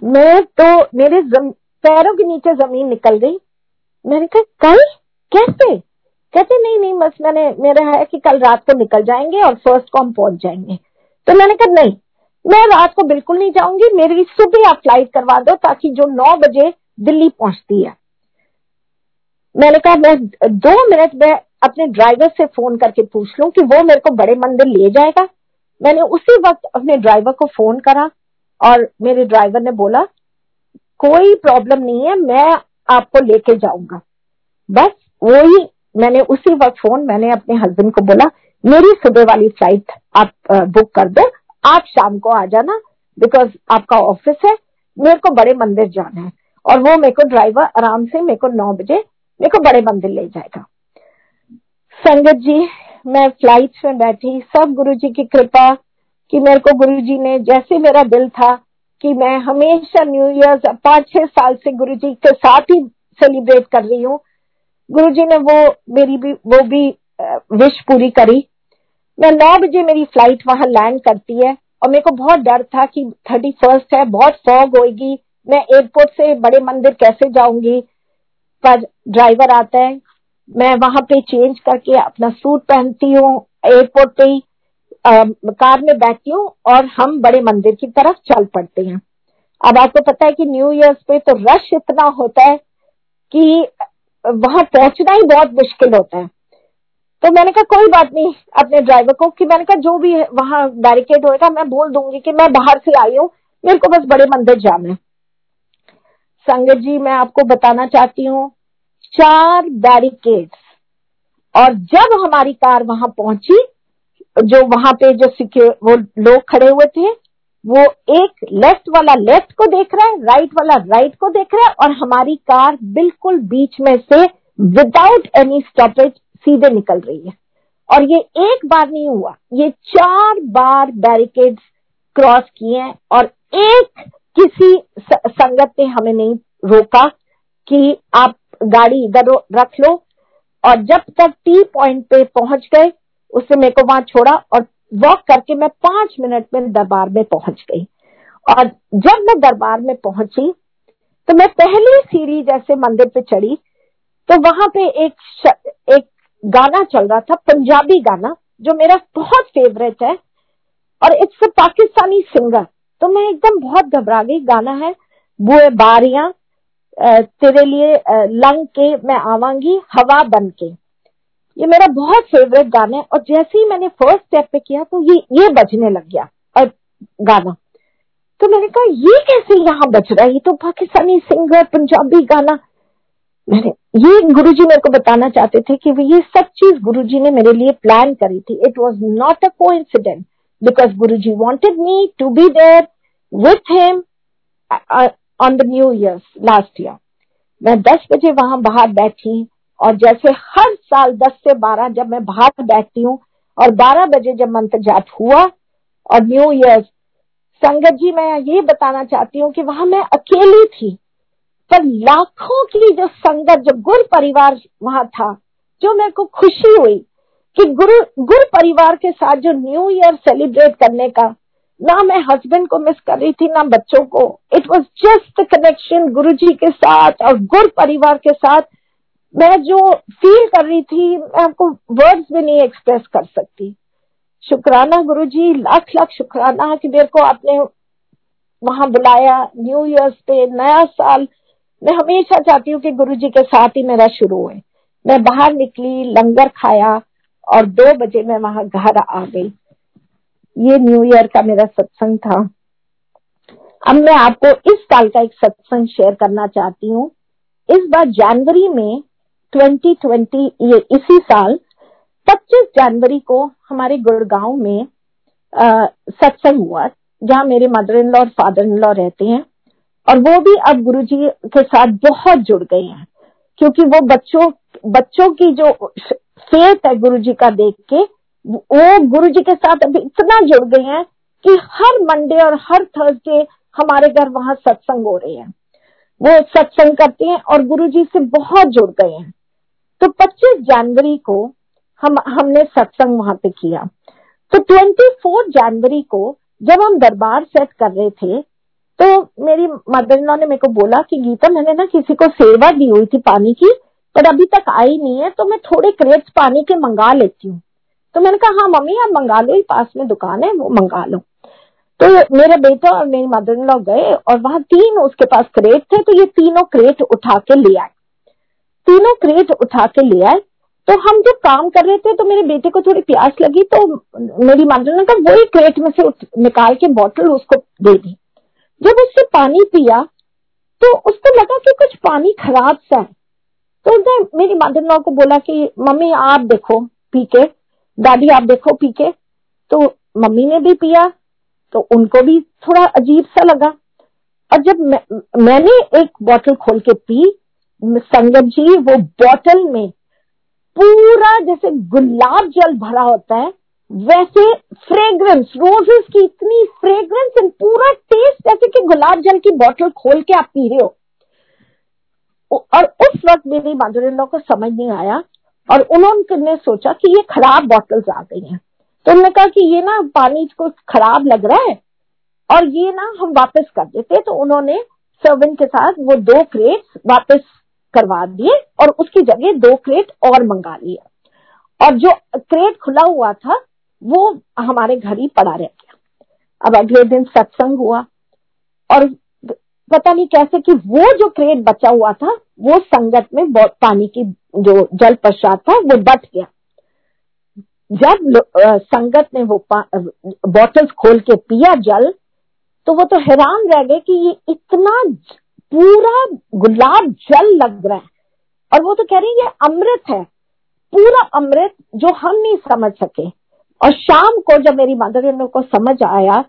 A: मैं तो मेरे पैरों के नीचे ज़मीन निकल गई। मैंने कहा, कल? कैसे? कहते, नहीं नहीं, बस मैंने, मेरा है कि कल रात को निकल जाएँगे और फ़र्स्ट को हम पहुँच जाएँगे. तो मैंने कहा, नहीं, मैं रात को बिल्कुल नहीं जाऊँगी, मेरी सुबह आप फ़्लाइट करवा दो ताकि जो नौ बजे दिल्ली पहुँचती है. मैंने कहा, मैं दो मिनट में अपने ड्राइवर से फ़ोन करके पूछ लूँ कि वो मेरे को बड़े मंदिर ले जाएगा? मैंने उसी वक्त अपने ड्राइवर को फ़ोन करा और मेरे ड्राइवर ने बोला, कोई प्रॉब्लम नहीं है, मैं आपको लेके जाऊँगा। बस वही मैंने उसी वक्त फ़ोन मैंने अपने हस्बैंड को बोला, मेरी सुबह वाली फ़्लाइट आप बुक कर दो, आप शाम को आ जाना बिकॉज़ आपका ऑफ़िस है, मेरे को बड़े मंदिर जाना है। और वो मेरे को ड्राइवर आराम से मेरे को नौ बजे मेरे को बड़े मंदिर ले जाएगा। संगत जी, मैं फ़्लाइट में बैठी, सब गुरु जी की कृपा कि मेरे को गुरु जी ने, जैसे मेरा दिल था कि मैं हमेशा न्यू ईयर पाँच छह साल से गुरु जी के साथ ही सेलिब्रेट कर रही हूँ। गुरु जी ने वो मेरी भी, वो भी विश पूरी करी। मैं नौ बजे मेरी फ़्लाइट वहाँ लैंड करती है और मेरे को बहुत डर था कि थर्टी फ़र्स्ट है, बहुत फॉग होगी मैं एयरपोर्ट से बड़े मंदिर कैसे जाऊँगी? पर ड्राइवर आता है। मैं वहाँ पे चेंज करके अपना सूट पहनती हूँ एयरपोर्ट पे ही। कार में बैठती हूँ और हम बड़े मंदिर की तरफ़ चल पड़ते हैं। अब आपको पता है कि न्यू ईयर्स पे तो रश इतना होता है कि वहाँ पहुँचना ही बहुत मुश्किल होता है। तो मैंने कहा, कोई बात नहीं, अपने ड्राइवर को, कि मैंने कहा, जो भी वहाँ बैरिकेड होएगा, मैं बोल दूँगी कि मैं बाहर से आई हूँ, मेरे को बस बड़े मंदिर जाना है। संगत जी, मैं आपको बताना चाहती हूँ, चार बैरिकेड और जब हमारी कार वहाँ पहुँची जो वहाँ पे जो सिक्योर वो लोग खड़े हुए थे, वो एक लेफ़्ट वाला लेफ़्ट को देख रहा है राइट वाला राइट को देख रहा है और हमारी कार बिल्कुल बीच में से विदाउट एनी स्टॉपेज सीधे निकल रही है। और ये एक बार नहीं हुआ, ये चार बार बैरिकेड्स क्रॉस किए हैं और एक किसी संगत ने हमें नहीं रोका कि आप गाड़ी इधर रख लो। और जब तक टी पॉइंट पे पहुँच गए उसने मेरे को वहाँ छोड़ा और वॉक करके मैं पाँच मिनट में दरबार में पहुँच गई। और जब मैं दरबार में पहुँची तो मैं पहली सीढ़ी जैसे मंदिर पे चढ़ी तो वहाँ पे एक श, एक गाना चल रहा था पंजाबी गाना जो मेरा बहुत फेवरेट है। और इट्स अ पाकिस्तानी सिंगर तो मैं एकदम बहुत घबरा गई गाना है बुए बारिया तेरे लिए लंग के मैं आवांगी हवा बन के। ये मेरा बहुत फेवरेट गाना है और जैसे ही मैंने फ़र्स्ट स्टेप पे किया तो ये ये बजने लग गया और गाना। तो मैंने कहा, ये कैसे यहाँ बज रहा है? तो पाकिस्तानी सिंगर पंजाबी गाना। मैंने, ये गुरुजी मेरे को बताना चाहते थे कि ये सब चीज़ गुरुजी ने मेरे लिए प्लान करी थी। It was not a co incident because Guruji wanted me to be there with him on the new year last year मैं दस बजे वहाँ बाहर बैठी और जैसे हर साल दस से बारह जब मैं बाहर बैठती हूँ और बारह बजे जब मंत्र जाप हुआ और न्यू ईयर, संगत जी, मैं ये बताना चाहती हूँ कि वहाँ मैं अकेली थी, पर लाखों की जो संगत, जो गुरु परिवार वहाँ था, जो मेरे को खुशी हुई कि गुरु गुरु परिवार के साथ जो न्यू ईयर सेलिब्रेट करने का, ना मैं हस्बैंड को मिस कर रही थी, ना बच्चों को। इट वॉज़ जस्ट कनेक्शन गुरु जी के साथ और गुरु परिवार के साथ मैं जो फील कर रही थी, मैं आपको वर्ड्स में नहीं एक्सप्रेस कर सकती। शुक्राना गुरु जी लाख लाख शुक्राना कि मेरे को आपने वहाँ बुलाया न्यू ईयर्स पे, नया साल। मैं हमेशा चाहती हूँ कि गुरु जी के साथ ही मेरा शुरू हुए। मैं बाहर निकली, लंगर खाया और दो बजे मैं वहाँ घर आ गई। ये न्यू ईयर का मेरा सत्संग था। अब मैं आपको इस साल का एक सत्संग शेयर करना चाहती हूँ। इस बार जनवरी में 2020 ये इसी साल 25 जनवरी को हमारे गुड़गांव में सत्संग हुआ, जहाँ मेरे मदर इन लॉ और फादर इन लॉ रहते हैं, और वो भी अब गुरुजी के साथ बहुत जुड़ गए हैं, क्योंकि वो बच्चों बच्चों की जो फेत है गुरुजी का देख के, वो गुरुजी के साथ अभी इतना जुड़ गए हैं कि हर मंडे और हर थर्सडे हमारे घर वहाँ सत्संग हो रहे हैं। वो सत्संग करते हैं और गुरुजी से बहुत जुड़ गए हैं। तो 25 जनवरी को हम, हमने सत्संग वहाँ पे किया। तो 24 जनवरी को जब हम दरबार सेट कर रहे थे तो मेरी मदर ने मेरे को बोला कि, गीता, मैंने ना किसी को सेवा दी हुई थी पानी की, पर अभी तक आई नहीं है तो मैं थोड़े क्रेट्स पानी के मंगा लेती हूँ। तो मैंने कहा हाँ मम्मी, आप मंगा लो पास में दुकान है, वो मंगा लो। तो मेरा बेटा और मेरी मदर इन लॉ गए, और वहाँ तीन उसके पास क्रेट थे तो ये तीनों क्रेट उठा के ले आए। तीनों क्रेट उठा के ले आए। तो हम जब काम कर रहे थे तो मेरे बेटे को थोड़ी प्यास लगी तो मेरी मदर ने कहा वही क्रेट में से निकाल के बोतल उसको दे दी। जब उससे पानी पिया तो उसको लगा कि कुछ पानी खराब सा है। तो उसने मेरी मदर लॉ को बोला कि मम्मी आप देखो पी के दादी आप देखो पी के तो मम्मी ने भी पिया तो उनको भी थोड़ा अजीब सा लगा। और जब मैं, मैंने एक बोतल खोल के पी संगत जी, वो बोतल में पूरा जैसे गुलाब जल भरा होता है, वैसे फ्रेग्रेंस रोजेस की इतनी फ्रेग्रेंस एंड पूरा टेस्ट जैसे कि गुलाब जल की बोतल खोल के आप पी रहे हो। और उस वक्त मेरी मदर इन को समझ नहीं आया और उन्होंने सोचा कि ये खराब बॉटल्स आ गई हैं। तो उन्होंने कहा कि ये ना पानी को खराब लग रहा है और ये ना हम वापस कर देते तो उन्होंने सर्वेंट के साथ वो दो क्रेट्स वापस करवा दिए और उसकी जगह दो क्रेट और मंगा लिए। और जो क्रेट खुला हुआ था, वो हमारे घर ही पड़ा रह गया। अब अगले दिन सत्संग हुआ और पता नहीं कैसे कि वो जो क्रेट बचा हुआ था, वो संगत में पानी की जो जल प्रसाद था, वो बट गया। जब संगत ने वो बॉटल्स खोल के पिया जल तो वो तो हैरान रह गए कि ये इतना पूरा गुलाब जल लग रहा है। और वो तो कह रही है, ये अमृत है। पूरा अमृत जो हम नहीं समझ सके। और शाम को जब मेरी मदर इन को समझ आया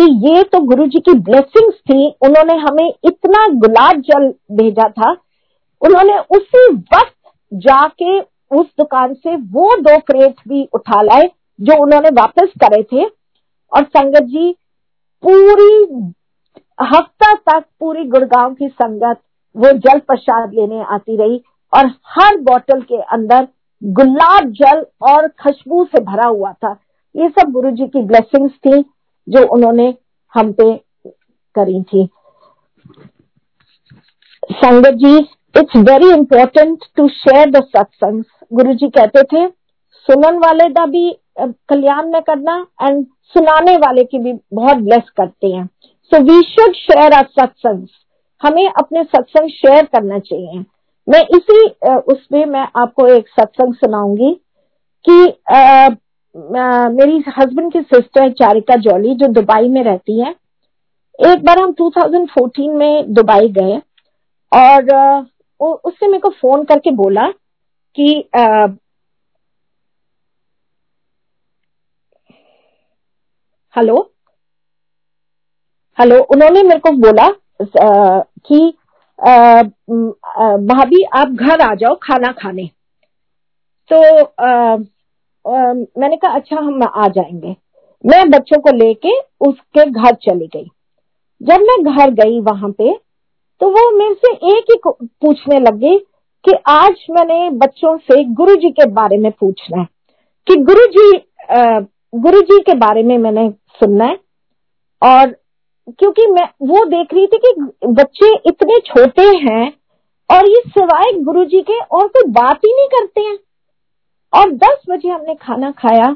A: कि ये तो गुरु जी की ब्लेसिंग्स थी, उन्होंने हमें इतना गुलाब जल भेजा था, उन्होंने उसी वक्त जाके उस दुकान से वो दो क्रेट भी उठा लाए, जो उन्होंने वापस करे थे। और संगत जी, पूरी हफ़्ता तक पूरी गुड़गांव की संगत वो जल प्रसाद लेने आती रही और हर बोतल के अंदर गुलाब जल और खुशबू से भरा हुआ था। ये सब गुरु जी की ब्लेसिंग्स थी जो उन्होंने हम पे करी थी। संगत जी it's very important to share the satsang Guru ji कहते थे, सुनन वाले का भी कल्याण में करना एंड सुनाने वाले की भी बहुत ब्लेस करते हैं। So we should share our satsang हमें अपने सत्संग शेयर करना चाहिए। मैं इसी उसमें मैं आपको एक सत्संग सुनाऊँगी कि आ, मेरी हस्बैंड की सिस्टर चारिका जॉली जो दुबई में रहती है एक बार हम 2014 में दुबई गए और उसने मेरे को फ़ोन करके बोला कि हेलो? हेलो उन्होंने मेरे को बोला कि भाभी आप घर आ जाओ खाना खाने। तो आ, आ, मैंने कहा अच्छा हम आ जाएँगे। मैं बच्चों को लेके उसके घर चली गई। जब मैं घर गई वहाँ पे तो वो मेरे से एक ही पूछने लगे कि आज मैंने बच्चों से गुरु जी के बारे में पूछना है। कि गुरु जी के बारे में मैंने सुनना है। और क्योंकि मैं वो देख रही थी कि बच्चे इतने छोटे हैं और ये सिवाय गुरु जी के और कोई बात ही नहीं करते हैं। और दस बजे हमने खाना खाया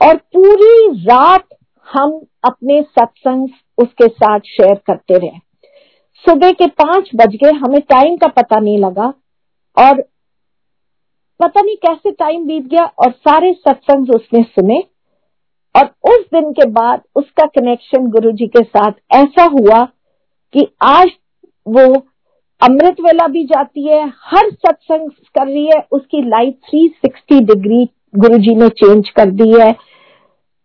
A: और पूरी रात हम अपने सत्संग उसके साथ शेयर करते रहे। सुबह के पाँच बज गए, हमें टाइम का पता नहीं लगा और पता नहीं कैसे टाइम बीत गया और सारे सत्संग उसने सुने। और उस दिन के बाद उसका कनेक्शन गुरु जी के साथ ऐसा हुआ कि आज वो अमृत वेला भी जाती है, हर सत्संग कर रही है, उसकी लाइफ 360 डिग्री गुरु जी ने चेंज कर दी है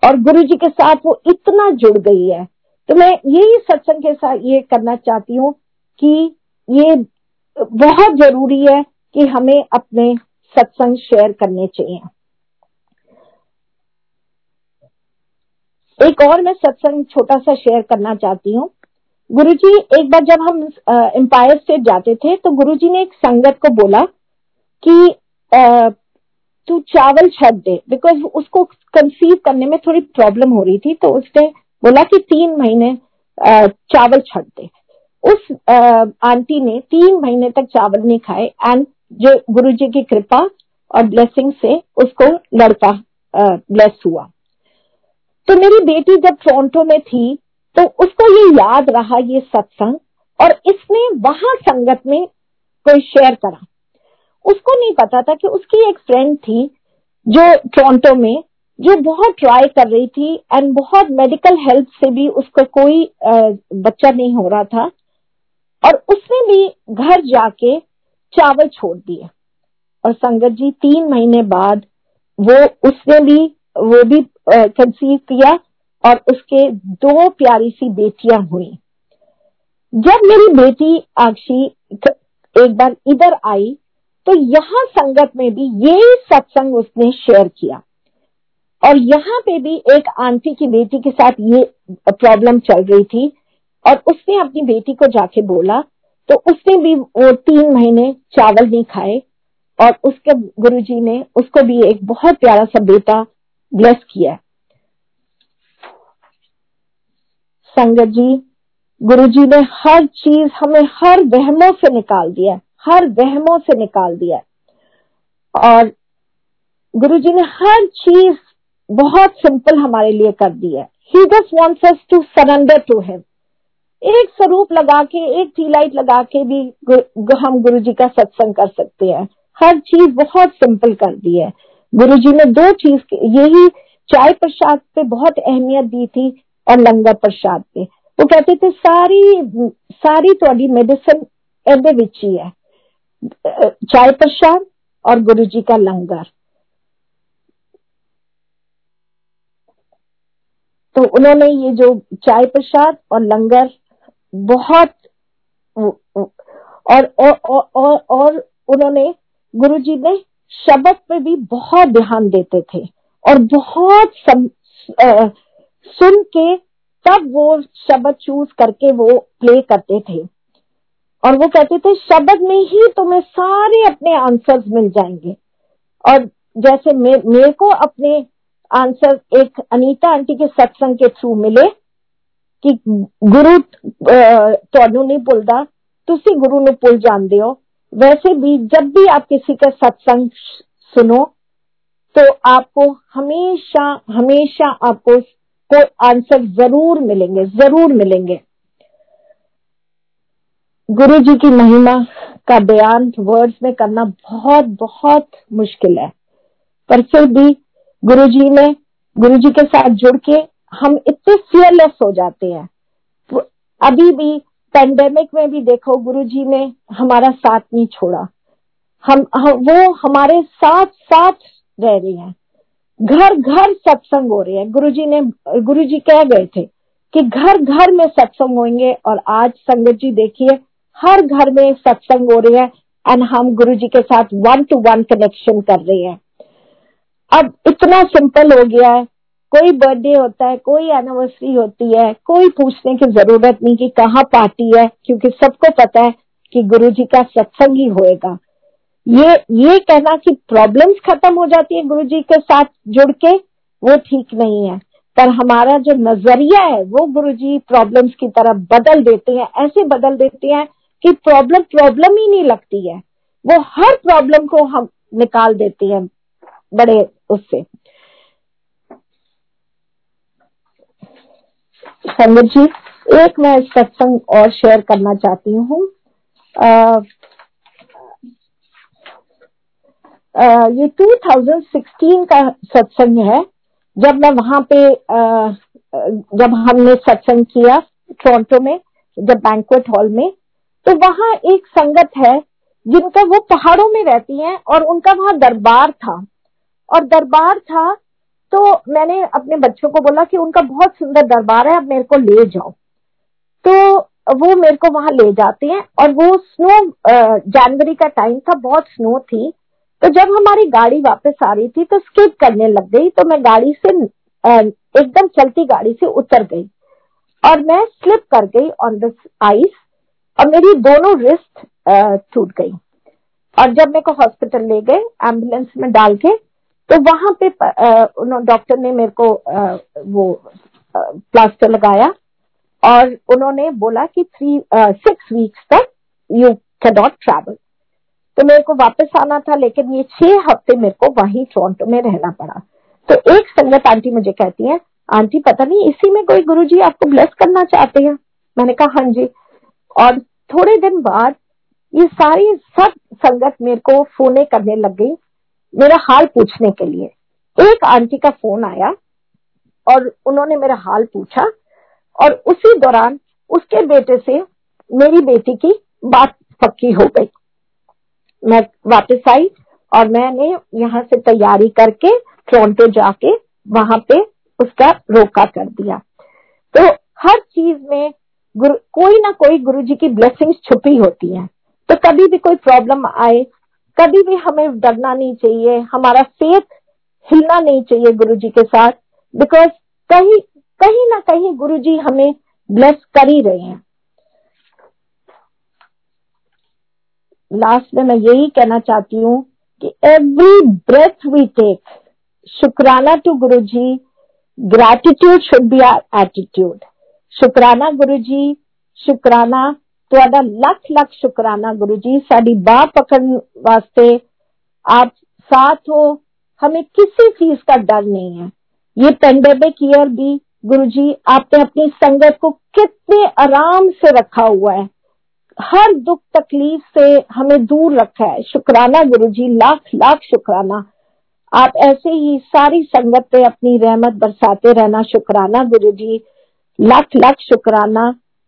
A: और गुरु जी के साथ वो इतना जुड़ गई है। तो मैं यही सत्संग के साथ ये करना चाहती हूँ कि ये बहुत ज़रूरी है कि हमें अपने सत्संग शेयर करने चाहिए। एक और मैं सत्संग छोटा सा शेयर करना चाहती हूँ। गुरुजी, एक बार जब हम एम्पायर स्टेट जाते थे तो गुरुजी ने एक संगत को बोला कि तू चावल छट दे बिकॉज़ उसको कंसीव करने में थोड़ी प्रॉब्लम हो रही थी। तो उसने बोला कि तीन महीने चावल छट दे। उस आंटी ने तीन महीने तक चावल नहीं खाए एंड जो गुरु जी की कृपा और ब्लेसिंग से उसको लड़का ब्लेस हुआ। तो मेरी बेटी जब टोरंटो में थी तो उसको ये याद रहा ये सत्संग, और इसने वहाँ संगत में कोई शेयर करा। उसको नहीं पता था कि उसकी एक फ्रेंड थी जो टोरंटो में, जो बहुत ट्राई कर रही थी एंड बहुत मेडिकल हेल्प से भी उसका कोई बच्चा नहीं हो रहा था, और उसने भी घर जाके चावल छोड़ दिए। और संगत जी, तीन महीने बाद वो उसने भी, वो भी कंसीव किया और उसके दो प्यारी सी बेटियाँ हुई। जब मेरी बेटी आक्षी एक बार इधर आई तो यहाँ संगत में भी ये सत्संग उसने शेयर किया। और यहाँ पे भी एक आंटी की बेटी के साथ ये प्रॉब्लम चल रही थी और उसने अपनी बेटी को जाके बोला तो उसने भी वो तीन महीने चावल नहीं खाए और उसके गुरुजी ने उसको भी एक बहुत प्यारा सा बेटा ब्लेस किया है। संगत जी, गुरुजी ने हर चीज़ हमें हर वहमों से निकाल दिया हर वहमों से निकाल दिया और गुरुजी ने हर चीज़ बहुत सिंपल हमारे लिए कर दी है। He just wants us to surrender to him एक स्वरूप लगा के, एक टी लाइट लगा के भी हम गुरु जी का सत्संग कर सकते हैं। हर चीज़ बहुत सिंपल कर दी है। गुरु जी ने दो चीज़ यही चाय प्रसाद पे बहुत अहमियत दी थी और लंगर प्रसाद पे। वो कहते थे सारी सारी थोड़ी मेडिसिन है चाय प्रसाद और गुरु जी का लंगर। तो उन्होंने ये जो चाय प्रसाद और लंगर बहुत और और, और, और, और उन्होंने गुरु जी ने शब्द पे भी बहुत ध्यान देते थे और बहुत सम, आ, सुन के तब वो शब्द चूज करके वो प्ले करते थे और वो कहते थे शब्द में ही तुम्हें सारे अपने आंसर्स मिल जाएंगे और जैसे मे, मेरे को अपने आंसर एक अनीता आंटी के सत्संग के थ्रू मिले ਕਿ ਗੁਰੂ ਤੁਹਾਨੂੰ नहीं भूलता तुसी गुरु ने भूल जानते हो वैसे भी जब भी आप किसी का सत्संग सुनो तो आपको हमेशा हमेशा आपको को आंसर ज़रूर मिलेंगे ज़रूर मिलेंगे। गुरु जी की महिमा का बयान वर्ड्स में करना बहुत बहुत मुश्किल है। पर फिर भी गुरु जी में गुरु जी के साथ जुड़ के हम इतने फियरलेस हो जाते हैं। अभी भी पेंडेमिक में भी देखो गुरु जी ने हमारा साथ नहीं छोड़ा। हम, हम वो हमारे साथ साथ रह रहे हैं। घर घर सत्संग हो रहे हैं। गुरु जी ने गुरु जी कह गए थे कि घर घर में सत्संग होंगे और आज संगत जी देखिए हर घर में सत्संग हो रहे हैं एंड हम गुरु जी के साथ वन टू वन कनेक्शन कर रहे हैं। अब इतना सिंपल हो गया है। कोई बर्थडे होता है, कोई एनिवर्सरी होती है, कोई पूछने की ज़रूरत नहीं कि कहाँ पार्टी है, क्योंकि सबको पता है कि गुरु जी का सत्संग ही होएगा। ये ये कहना कि प्रॉब्लम्स खत्म हो जाती है गुरु जी के साथ जुड़ के, वो ठीक नहीं है। पर हमारा जो नज़रिया है, वो गुरु जी प्रॉब्लम्स की तरफ़ बदल देते हैं, ऐसे बदल देते हैं कि प्रॉब्लम प्रॉब्लम ही नहीं लगती है। वो हर प्रॉब्लम को हम निकाल देते हैं बड़े उससे। संगत जी एक मैं सत्संग और शेयर करना चाहती हूँ। ये 2016 का सत्संग है। जब मैं वहाँ पे आ, जब हमने सत्संग किया टोरंटो में जब बैंकुएट हॉल में तो वहाँ एक संगत है जिनका वो पहाड़ों में रहती हैं और उनका वहाँ दरबार था। और दरबार था तो मैंने अपने बच्चों को बोला कि उनका बहुत सुंदर दरबार है अब मेरे को ले जाओ। तो वो मेरे को वहाँ ले जाते हैं और वो स्नो जनवरी का टाइम था, बहुत स्नो थी। तो जब हमारी गाड़ी वापस आ रही थी तो स्किप करने लग गई तो मैं गाड़ी से एकदम चलती गाड़ी से उतर गई। और मैं स्लिप कर गई ऑन द आइस और मेरी दोनों रिस्ट टूट गई। और जब मेरे को हॉस्पिटल ले गए एंबुलेंस में डाल के तो वहाँ पे डॉक्टर ने मेरे को आ, वो प्लास्टर लगाया और उन्होंने बोला कि थ्री सिक्स वीक्स तक यू कैन नॉट ट्रैवल तो मेरे को वापस आना था लेकिन ये छह हफ़्ते मेरे को वहीं टोरंटो में रहना पड़ा। तो एक संगत आंटी मुझे कहती है आंटी पता नहीं इसी में कोई गुरुजी आपको ब्लेस करना चाहते हैं? मैंने कहा हाँ जी. और थोड़े दिन बाद ये सारी सब संगत मेरे को फोने करने लग गई। मेरा हाल पूछने के लिए। एक आंटी का फ़ोन आया और उन्होंने मेरा हाल पूछा और उसी दौरान उसके बेटे से मेरी बेटी की बात पक्की हो गई। मैं वापस आई और मैंने यहाँ से तैयारी करके टोरंटो जाके वहाँ पे उसका रोका कर दिया। तो हर चीज़ में कोई ना कोई गुरु जी की ब्लेसिंग्स छुपी होती हैं। तो कभी भी कोई प्रॉब्लम आए कभी भी हमें डरना नहीं चाहिए, हमारा फेथ हिलना नहीं चाहिए गुरु जी के साथ बिकॉज़ कहीं कहीं ना कहीं गुरु जी हमें ब्लेस कर ही रहे हैं। लास्ट में मैं यही कहना चाहती हूँ कि एवरी ब्रेथ वी टेक शुक्राना to Guru ji gratitude should be our attitude शुक्राना गुरु जी शुक्राना ਤੁਹਾਡਾ ਲੱਖ ਲੱਖ शुक्राना गुरु जी साड़ी बाह पकड़ने वास्ते आप साथ हो हमें किसी चीज का डर नहीं है ये पेंडेमिक ईयर भी गुरु जी आपने अपनी संगत को कितने आराम से रखा हुआ है हर दुख तकलीफ से हमें दूर रखा है शुक्राना गुरु जी लाख लाख शुक्राना आप ऐसे ही सारी संगत पे अपनी रहमत बरसाते रहना शुक्राना गुरु जी लाख लाख शुक्राना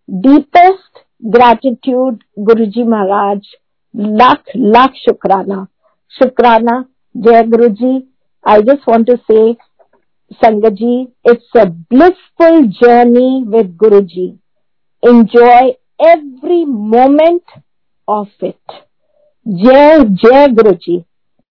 A: deepest gratitude, Guruji Maharaj, lakh, lakh Shukrana. Shukrana, Jai Guruji, I just want to say, Sangaji, it's a blissful journey with Guruji. Enjoy every moment of it. Jai, Jai Guruji.